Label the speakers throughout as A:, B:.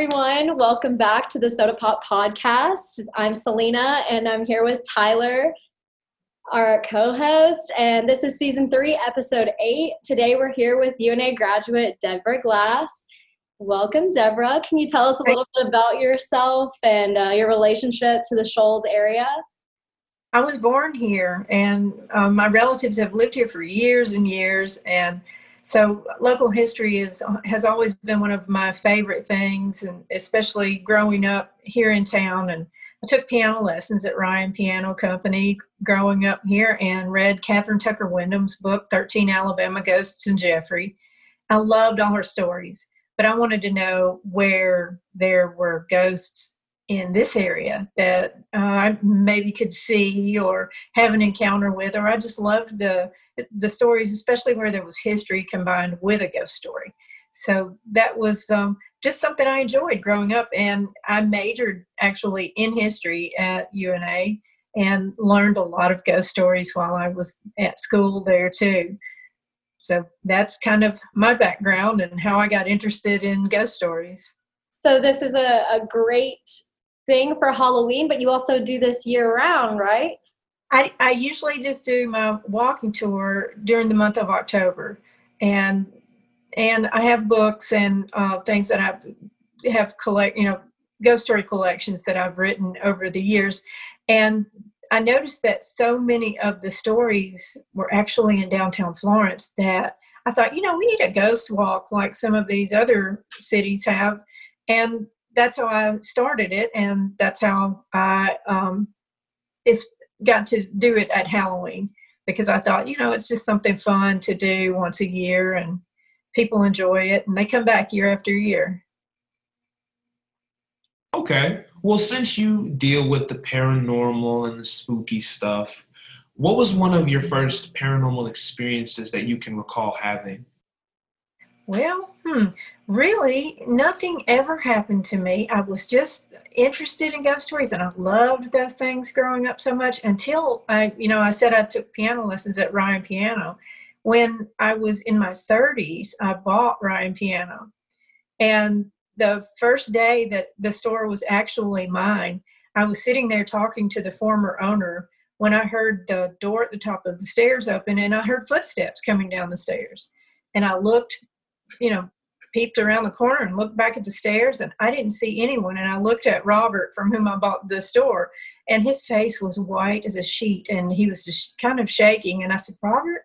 A: everyone. Welcome back to the SOTA Pop Podcast. I'm Salina and I'm here with Tyler, our co host, and this is season three, episode eight. Today we're here with UNA graduate Debra Glass. Welcome, Debra. Can you tell us a little bit about yourself and uh, your relationship to the Shoals area?
B: I was born here, and um, my relatives have lived here for years and years, and so local history is has always been one of my favorite things and especially growing up here in town and i took piano lessons at ryan piano company growing up here and read kathryn tucker windham's book 13 alabama ghosts and jeffrey. I loved all her stories but i wanted to know where there were ghosts in this area that uh, I maybe could see or have an encounter with, or I just loved the the stories, especially where there was history combined with a ghost story. So that was um, just something I enjoyed growing up, and I majored actually in history at UNA and learned a lot of ghost stories while I was at school there too. So that's kind of my background and how I got interested in ghost stories.
A: So this is a, a great thing for Halloween, but you also do this year round, right?
B: I, I usually just do my walking tour during the month of October, and and I have books and uh, things that I have collect, you know, ghost story collections that I've written over the years, and I noticed that so many of the stories were actually in downtown Florence that I thought, you know, we need a ghost walk like some of these other cities have, and that's how I started it, and that's how I um, is got to do it at Halloween because I thought, you know, it's just something fun to do once a year, and people enjoy it, and they come back year after year.
C: Okay. Well, since you deal with the paranormal and the spooky stuff, what was one of your first paranormal experiences that you can recall having?
B: Well, hmm, really, nothing ever happened to me. I was just interested in ghost stories and I loved those things growing up so much until I, you know, I said I took piano lessons at Ryan Piano. When I was in my 30s, I bought Ryan Piano. And the first day that the store was actually mine, I was sitting there talking to the former owner when I heard the door at the top of the stairs open and I heard footsteps coming down the stairs. And I looked you know, peeped around the corner and looked back at the stairs and I didn't see anyone. And I looked at Robert from whom I bought the store and his face was white as a sheet and he was just kind of shaking. And I said, Robert,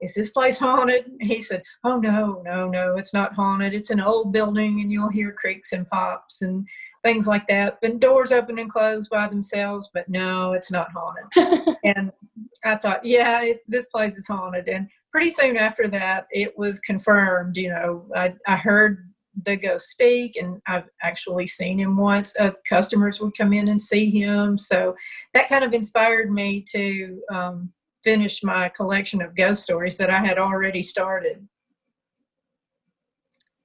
B: is this place haunted? He said, Oh, no, no, no, it's not haunted. It's an old building and you'll hear creaks and pops and things like that. And doors open and close by themselves, but no, it's not haunted. and I thought, yeah, it, this place is haunted. And pretty soon after that, it was confirmed. You know, I, I heard the ghost speak, and I've actually seen him once. Uh, customers would come in and see him. So that kind of inspired me to um, finish my collection of ghost stories that I had already started.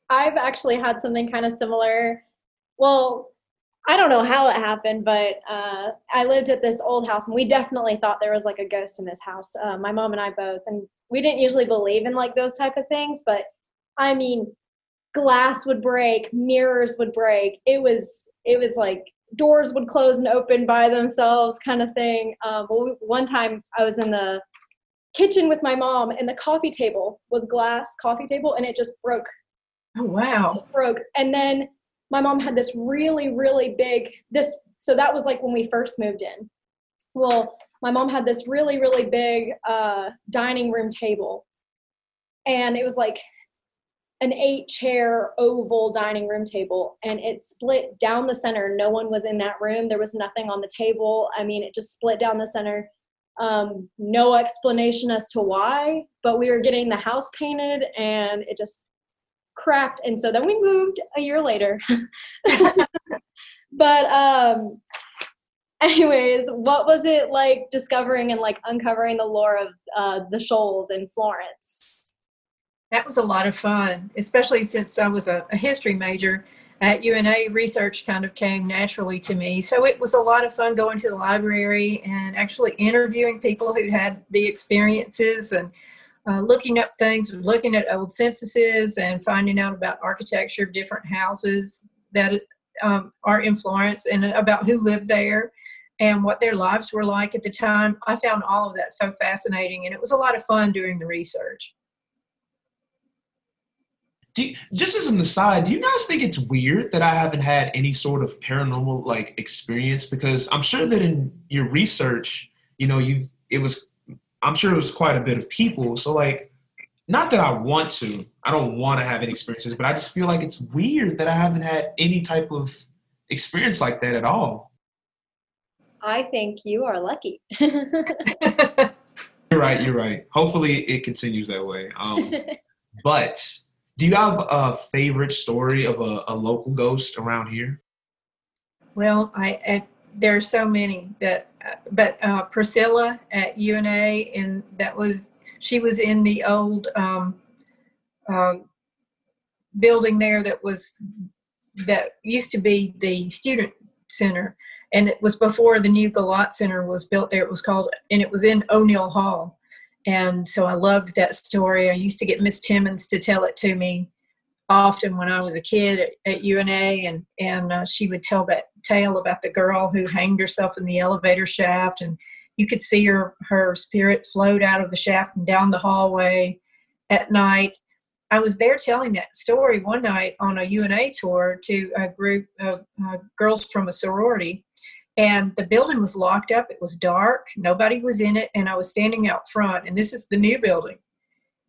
A: I've actually had something kind of similar. Well, I don't know how it happened, but uh, I lived at this old house, and we definitely thought there was like a ghost in this house. Uh, my mom and I both, and we didn't usually believe in like those type of things, but I mean, glass would break, mirrors would break. It was it was like doors would close and open by themselves, kind of thing. Um, one time I was in the kitchen with my mom, and the coffee table was glass coffee table, and it just broke.
B: Oh wow!
A: Just broke, and then my mom had this really, really big, this, so that was like when we first moved in. Well, my mom had this really, really big uh, dining room table. And it was like an eight chair oval dining room table and it split down the center. No one was in that room. There was nothing on the table. I mean, it just split down the center. Um, no explanation as to why, but we were getting the house painted and it just cracked and so then we moved a year later. But um anyways what was it like discovering and like uncovering the lore of uh, the shoals in florence?
B: That was a lot of fun especially since i was a, a history major at una research kind of came naturally to me. So it was a lot of fun going to the library and actually interviewing people who had the experiences and uh, looking up things, looking at old censuses and finding out about architecture of different houses that um, are in Florence and about who lived there and what their lives were like at the time. I found all of that so fascinating, and it was a lot of fun doing the research.
C: You, just as an aside, do you guys think it's weird that I haven't had any sort of paranormal like experience? Because I'm sure that in your research, you know, you've it was I'm sure it was quite a bit of people. So like not that I want to, I don't want to have any experiences, but I just feel like it's weird that I haven't had any type of experience like that at all.
A: I think you are lucky.
C: you're right. You're right. Hopefully, it continues that way. Um, but do you have a favorite story of a, a local ghost around here?
B: Well, I, I there are so many that, but uh, Priscilla at UNA, and that was she was in the old um, uh, building there that was that used to be the student center and it was before the new Guillot Center was built there. It was called, and it was in O'Neal Hall. And so I loved that story. I used to get Miss Timmons to tell it to me often when I was a kid at, at UNA, and and uh, she would tell that tale about the girl who hanged herself in the elevator shaft, and you could see her her spirit float out of the shaft and down the hallway at night. I was there telling that story one night on a UNA tour to a group of uh, girls from a sorority, and the building was locked up. It was dark. Nobody was in it and i was standing out front and this is the new building.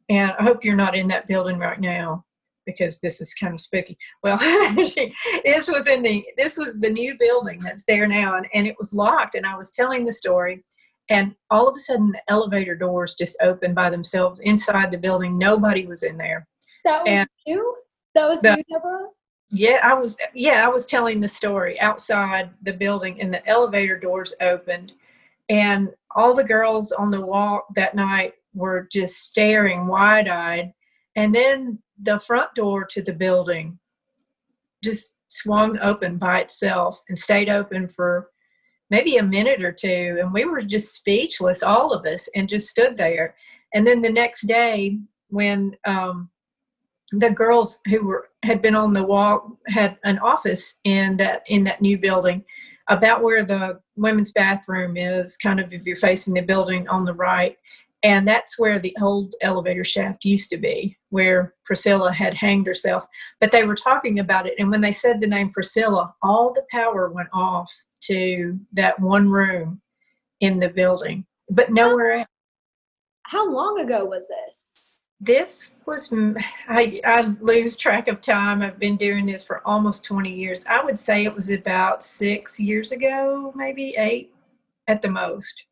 B: And i hope you're not in that building right now because this is kind of spooky. Well this was in the this was the new building that's there now and, and it was locked and i was telling the story and all of a sudden the elevator doors just opened by themselves inside the building. Nobody was in there.
A: That was and you? That was the, you debra?
B: Yeah, I was yeah, I was telling the story outside the building and the elevator doors opened and all the girls on the walk that night were just staring wide-eyed and then the front door to the building just swung open by itself and stayed open for maybe a minute or two. And we were just speechless all of us and just stood there. And then the next day when um, the girls who were had been on the walk had an office in that in that new building about where the women's bathroom is kind of if you're facing the building on the right and that's where the old elevator shaft used to be where priscilla had hanged herself. But they were talking about it and when they said the name priscilla all the power went off to that one room in the building but nowhere else.
A: How long ago was this?
B: This was I, I lose track of time. I've been doing this for almost 20 years. I would say it was about six years ago maybe eight at the most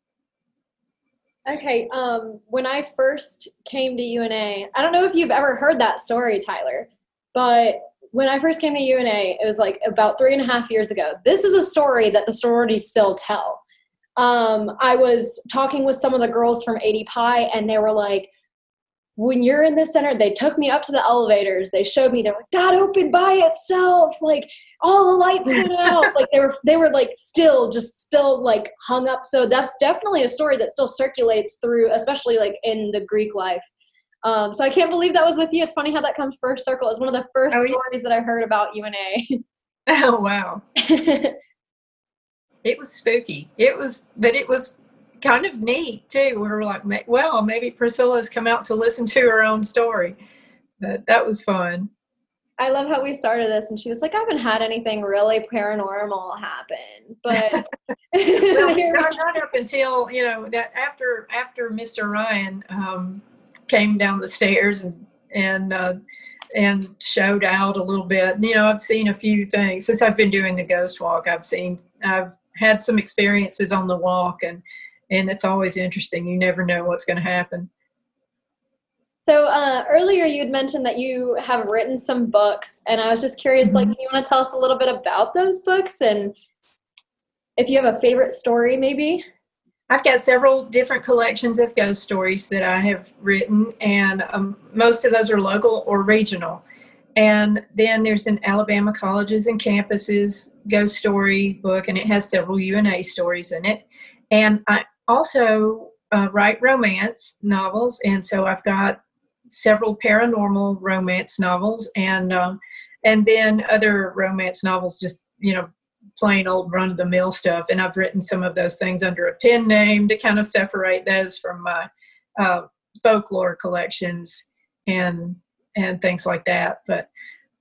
A: okay um, when i first came to una i don't know if you've ever heard that story tyler but when i first came to una it was like about three and a half years ago. This is a story that the sororities still tell. Um, i was talking with some of the girls from ADPi, and they were like when you're in the center, they took me up to the elevators. They showed me, they're like, that opened by itself. Like all the lights went out. like they were, they were like still, just still like hung up. So that's definitely a story that still circulates through, especially like in the Greek life. Um, so I can't believe that was with you. It's funny how that comes first circle. It's one of the first oh, stories that I heard about UNA.
B: oh, wow. it was spooky. It was, but it was kind of neat too. We were like, well, maybe Priscilla's come out to listen to her own story. But that was fun.
A: I love how we started this, and she was like, "I haven't had anything really paranormal happen," but
B: well, not, not, up until you know that after after Mr. Ryan um, came down the stairs and and uh, and showed out a little bit. You know, I've seen a few things since I've been doing the ghost walk. I've seen I've had some experiences on the walk and and it's always interesting. You never know what's going to happen.
A: So uh, earlier you'd mentioned that you have written some books, and I was just curious, mm-hmm. like, you want to tell us a little bit about those books and if you have a favorite story, maybe?
B: I've got several different collections of ghost stories that I have written, and um, most of those are local or regional. And then there's an Alabama Colleges and Campuses ghost story book, and it has several UNA stories in it. And I also uh, write romance novels, and so I've got several paranormal romance novels, and um, and then other romance novels just you know, plain old run of the mill stuff. And I've written some of those things under a pen name to kind of separate those from my uh, folklore collections and and things like that. But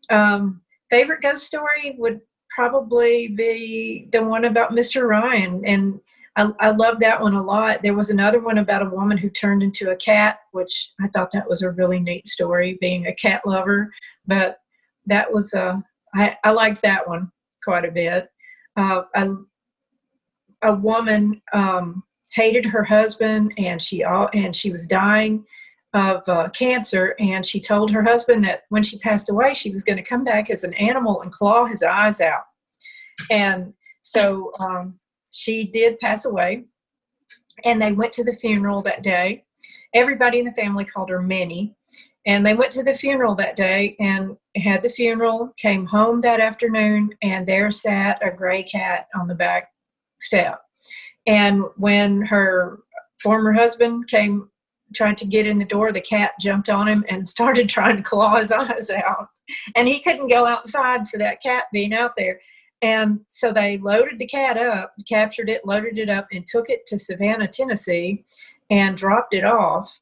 B: um, favorite ghost story would probably be the one about Mr. Ryan. And I, I love that one a lot. There was another one about a woman who turned into a cat, which I thought that was a really neat story, being a cat lover. But that was, uh, I, I liked that one quite a bit. Uh, a, a woman um, hated her husband and she, all, and she was dying of uh, cancer, and she told her husband that when she passed away, she was going to come back as an animal and claw his eyes out. And so um, she did pass away, and they went to the funeral that day. Everybody in the family called her Minnie, and they went to the funeral that day and had the funeral. Came home that afternoon, and there sat a gray cat on the back step. And when her former husband came tried to get in the door, the cat jumped on him and started trying to claw his eyes out. And he couldn't go outside for that cat being out there. And so they loaded the cat up, captured it, loaded it up, and took it to Savannah, Tennessee, and dropped it off.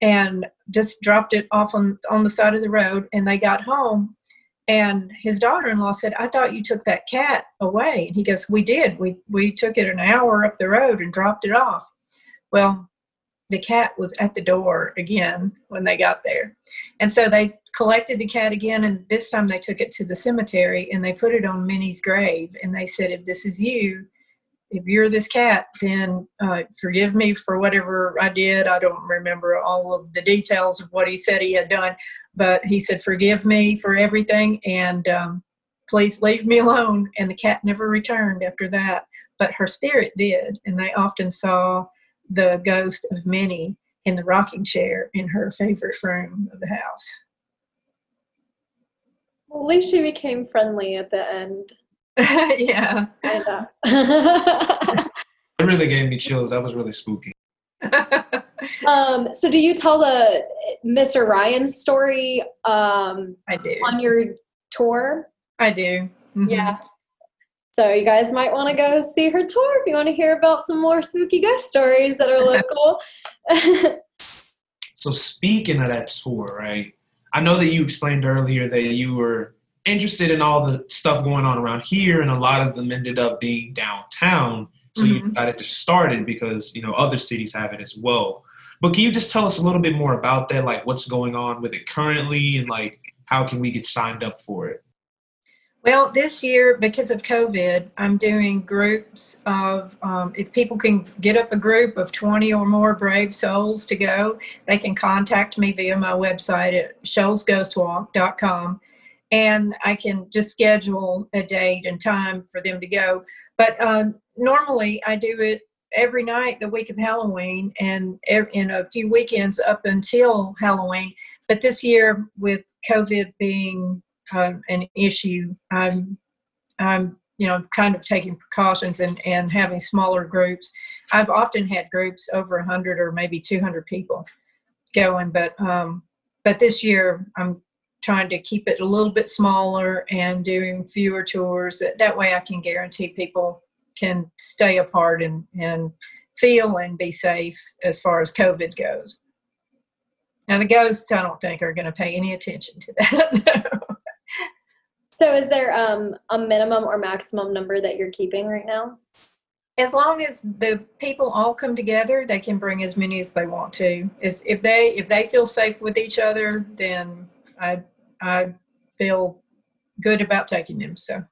B: And just dropped it off on, on the side of the road. And they got home, and his daughter-in-law said, "I thought you took that cat away." And he goes, "We did. We we took it an hour up the road and dropped it off." Well, the cat was at the door again when they got there. And so they collected the cat again, and this time they took it to the cemetery and they put it on Minnie's grave. And they said, If this is you, if you're this cat, then uh, forgive me for whatever I did. I don't remember all of the details of what he said he had done, but he said, Forgive me for everything and um, please leave me alone. And the cat never returned after that, but her spirit did. And they often saw the ghost of Minnie in the rocking chair in her favorite room of the house.
A: Well, at least she became friendly at the end.
B: yeah. I know.
A: It
C: really gave me chills. That was really spooky.
A: um, so do you tell the Mr. Ryan story um,
B: I do.
A: on your tour?
B: I do.
A: Mm-hmm. Yeah. So you guys might want to go see her tour if you want to hear about some more spooky ghost stories that are local.
C: so speaking of that tour, right? I know that you explained earlier that you were interested in all the stuff going on around here, and a lot of them ended up being downtown. So mm-hmm. you decided to start it because you know other cities have it as well. But can you just tell us a little bit more about that? Like what's going on with it currently, and like how can we get signed up for it?
B: Well, this year, because of COVID, I'm doing groups of, um, if people can get up a group of 20 or more brave souls to go, they can contact me via my website at shoalsghostwalk.com and I can just schedule a date and time for them to go. But uh, normally I do it every night the week of Halloween and in a few weekends up until Halloween. But this year, with COVID being uh, an issue, I'm I'm you know kind of taking precautions and and having smaller groups. I've often had groups over 100 or maybe 200 people going, but um, but this year I'm trying to keep it a little bit smaller and doing fewer tours. That way, I can guarantee people can stay apart and and feel and be safe as far as COVID goes. Now, the ghosts, I don't think, are going to pay any attention to that.
A: So is there um, a minimum or maximum number that you're keeping right now?
B: As long as the people all come together, they can bring as many as they want to. Is if they if they feel safe with each other, then I I feel good about taking them. So.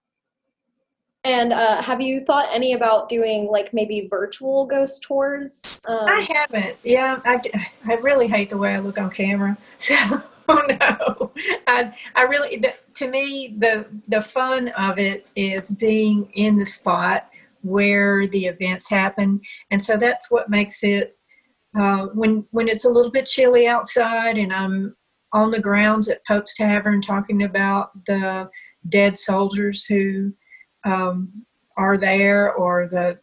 A: And uh, have you thought any about doing like maybe virtual ghost tours?
B: Um, I haven't. Yeah, I, I really hate the way I look on camera. So no, I I really the, to me the the fun of it is being in the spot where the events happen, and so that's what makes it. Uh, when when it's a little bit chilly outside and I'm on the grounds at Pope's Tavern talking about the dead soldiers who um, are there or the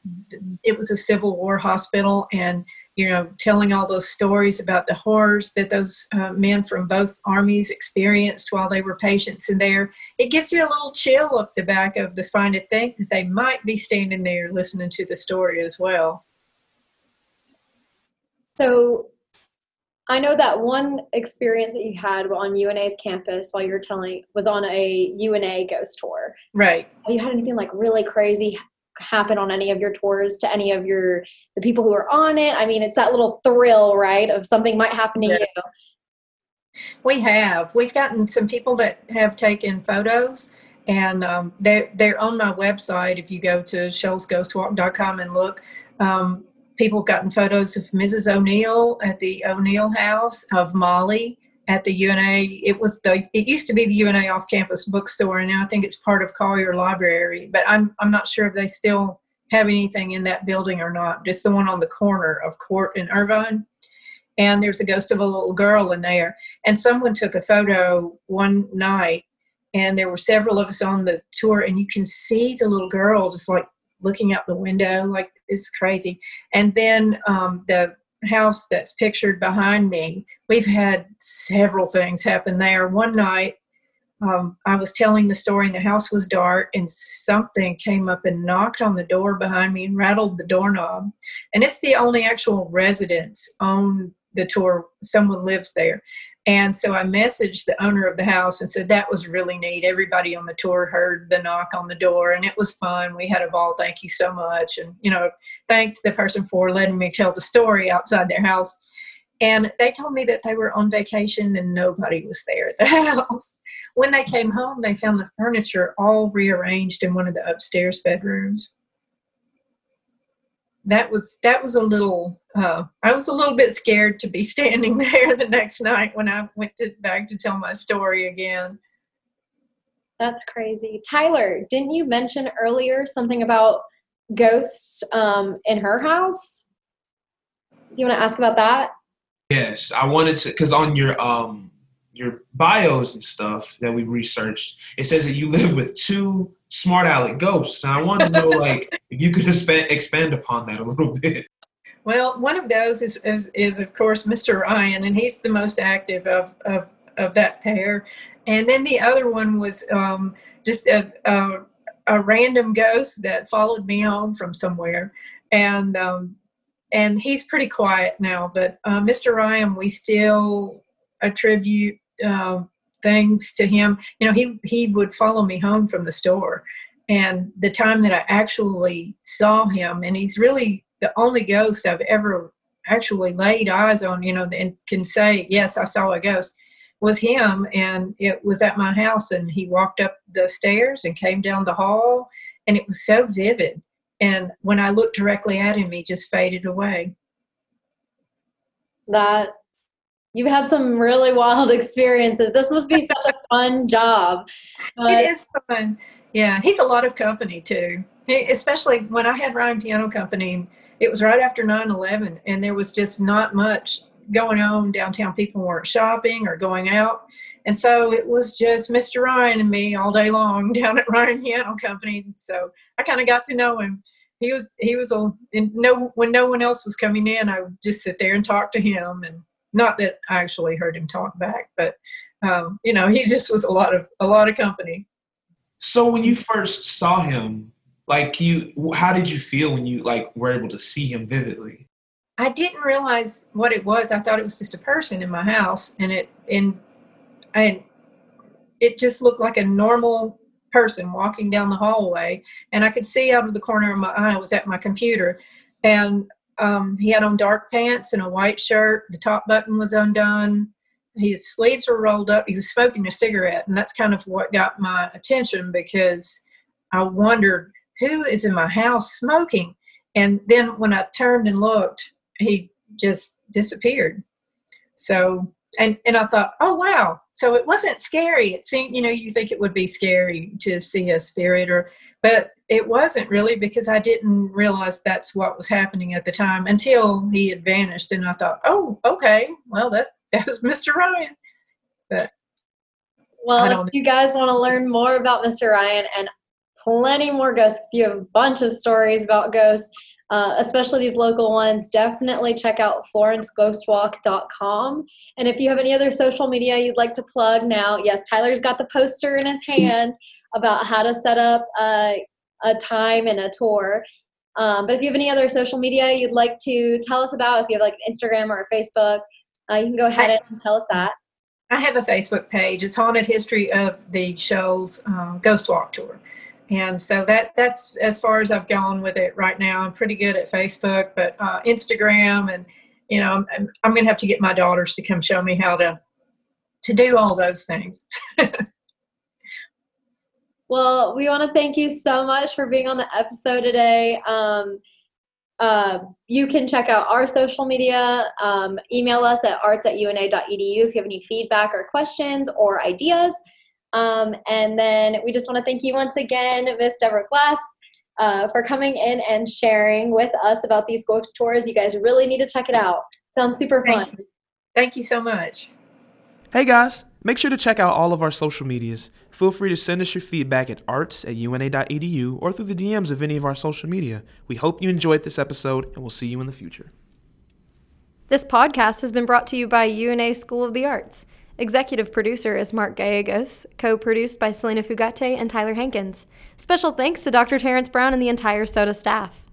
B: it was a civil war hospital and you know telling all those stories about the horrors that those uh, men from both armies experienced while they were patients in there it gives you a little chill up the back of the spine to think that they might be standing there listening to the story as well
A: so I know that one experience that you had on UNA's campus while you were telling was on a UNA ghost tour.
B: Right.
A: Have you had anything like really crazy happen on any of your tours to any of your the people who are on it? I mean, it's that little thrill, right, of something might happen to yeah. you.
B: We have. We've gotten some people that have taken photos and um, they're, they're on my website. If you go to shoalsghostwalk.com and look, um, people have gotten photos of Mrs. O'Neal at the O'Neal House, of Molly at the UNA. It was the it used to be the UNA off-campus bookstore, and now I think it's part of Collier Library. But I'm I'm not sure if they still have anything in that building or not. Just the one on the corner of Court and Irvine. And there's a ghost of a little girl in there. And someone took a photo one night, and there were several of us on the tour, and you can see the little girl just like looking out the window like it's crazy and then um, the house that's pictured behind me we've had several things happen there. One night um, i was telling the story and the house was dark and something came up and knocked on the door behind me and rattled the doorknob. And it's the only actual residence on the tour someone lives there and so I messaged the owner of the house and said that was really neat. Everybody on the tour heard the knock on the door and it was fun. We had a ball. Thank you so much. And, you know, thanked the person for letting me tell the story outside their house. And they told me that they were on vacation and nobody was there at the house. When they came home, they found the furniture all rearranged in one of the upstairs bedrooms that was that was a little uh, I was a little bit scared to be standing there the next night when I went to, back to tell my story again.
A: That's crazy. Tyler, didn't you mention earlier something about ghosts um, in her house? You want to ask about that?
C: Yes, I wanted to because on your um your bios and stuff that we researched, it says that you live with two smart aleck ghosts. And I want to know, like, if you could expand, expand upon that a little bit.
B: Well, one of those is, is, is, of course, Mr. Ryan, and he's the most active of, of, of that pair. And then the other one was um, just a, a, a, random ghost that followed me home from somewhere. And, um, and he's pretty quiet now, but uh, Mr. Ryan, we still attribute um, things to him. You know, he he would follow me home from the store, and the time that I actually saw him, and he's really the only ghost I've ever actually laid eyes on. You know, and can say yes, I saw a ghost. Was him, and it was at my house, and he walked up the stairs and came down the hall, and it was so vivid. And when I looked directly at him, he just faded away.
A: That You've had some really wild experiences. This must be such a fun job.
B: But it is fun. Yeah, he's a lot of company too. He, especially when I had Ryan Piano Company, it was right after 9/11, and there was just not much going on downtown. People weren't shopping or going out, and so it was just Mr. Ryan and me all day long down at Ryan Piano Company. So I kind of got to know him. He was he was a and no when no one else was coming in, I would just sit there and talk to him and not that I actually heard him talk back, but um, you know, he just was a lot of a lot of company.
C: So when you first saw him, like you, how did you feel when you like were able to see him vividly?
B: I didn't realize what it was. I thought it was just a person in my house, and it and and it just looked like a normal person walking down the hallway, and I could see out of the corner of my eye. I was at my computer, and um, he had on dark pants and a white shirt. The top button was undone. His sleeves were rolled up. He was smoking a cigarette, and that's kind of what got my attention because I wondered who is in my house smoking. And then when I turned and looked, he just disappeared. So and and I thought, oh wow, so it wasn't scary. It seemed, you know, you think it would be scary to see a spirit, or but it wasn't really because I didn't realize that's what was happening at the time until he had vanished, and I thought, oh, okay, well that's that's Mr. Ryan. But
A: well, if you guys want to learn more about Mr. Ryan and plenty more ghosts because you have a bunch of stories about ghosts, uh, especially these local ones. Definitely check out florenceghostwalk.com. And if you have any other social media you'd like to plug now, yes, Tyler's got the poster in his hand about how to set up a, a time and a tour. Um, but if you have any other social media you'd like to tell us about, if you have like Instagram or Facebook, uh, you can go ahead and tell us that.
B: I have a Facebook page. It's Haunted History of the Shoals um, Ghost Walk Tour. And so that that's as far as I've gone with it right now. I'm pretty good at Facebook, but uh, Instagram and you know I'm, I'm going to have to get my daughters to come show me how to to do all those things.
A: well, we want to thank you so much for being on the episode today. Um, uh, you can check out our social media. Um, email us at arts at una.edu if you have any feedback or questions or ideas. Um, and then we just want to thank you once again, Miss Debra Glass, uh, for coming in and sharing with us about these ghost tours. You guys really need to check it out. Sounds super fun.
B: You, thank you so much.
C: Hey guys, make sure to check out all of our social medias. Feel free to send us your feedback at arts at una.edu or through the DMs of any of our social media. We hope you enjoyed this episode and we'll see you in the future.
A: This podcast has been brought to you by UNA School of the Arts. Executive producer is Mark Gallegos, co produced by Salina Fugate and Tyler Hankins. Special thanks to Dr. Terrence Brown and the entire SOTA staff.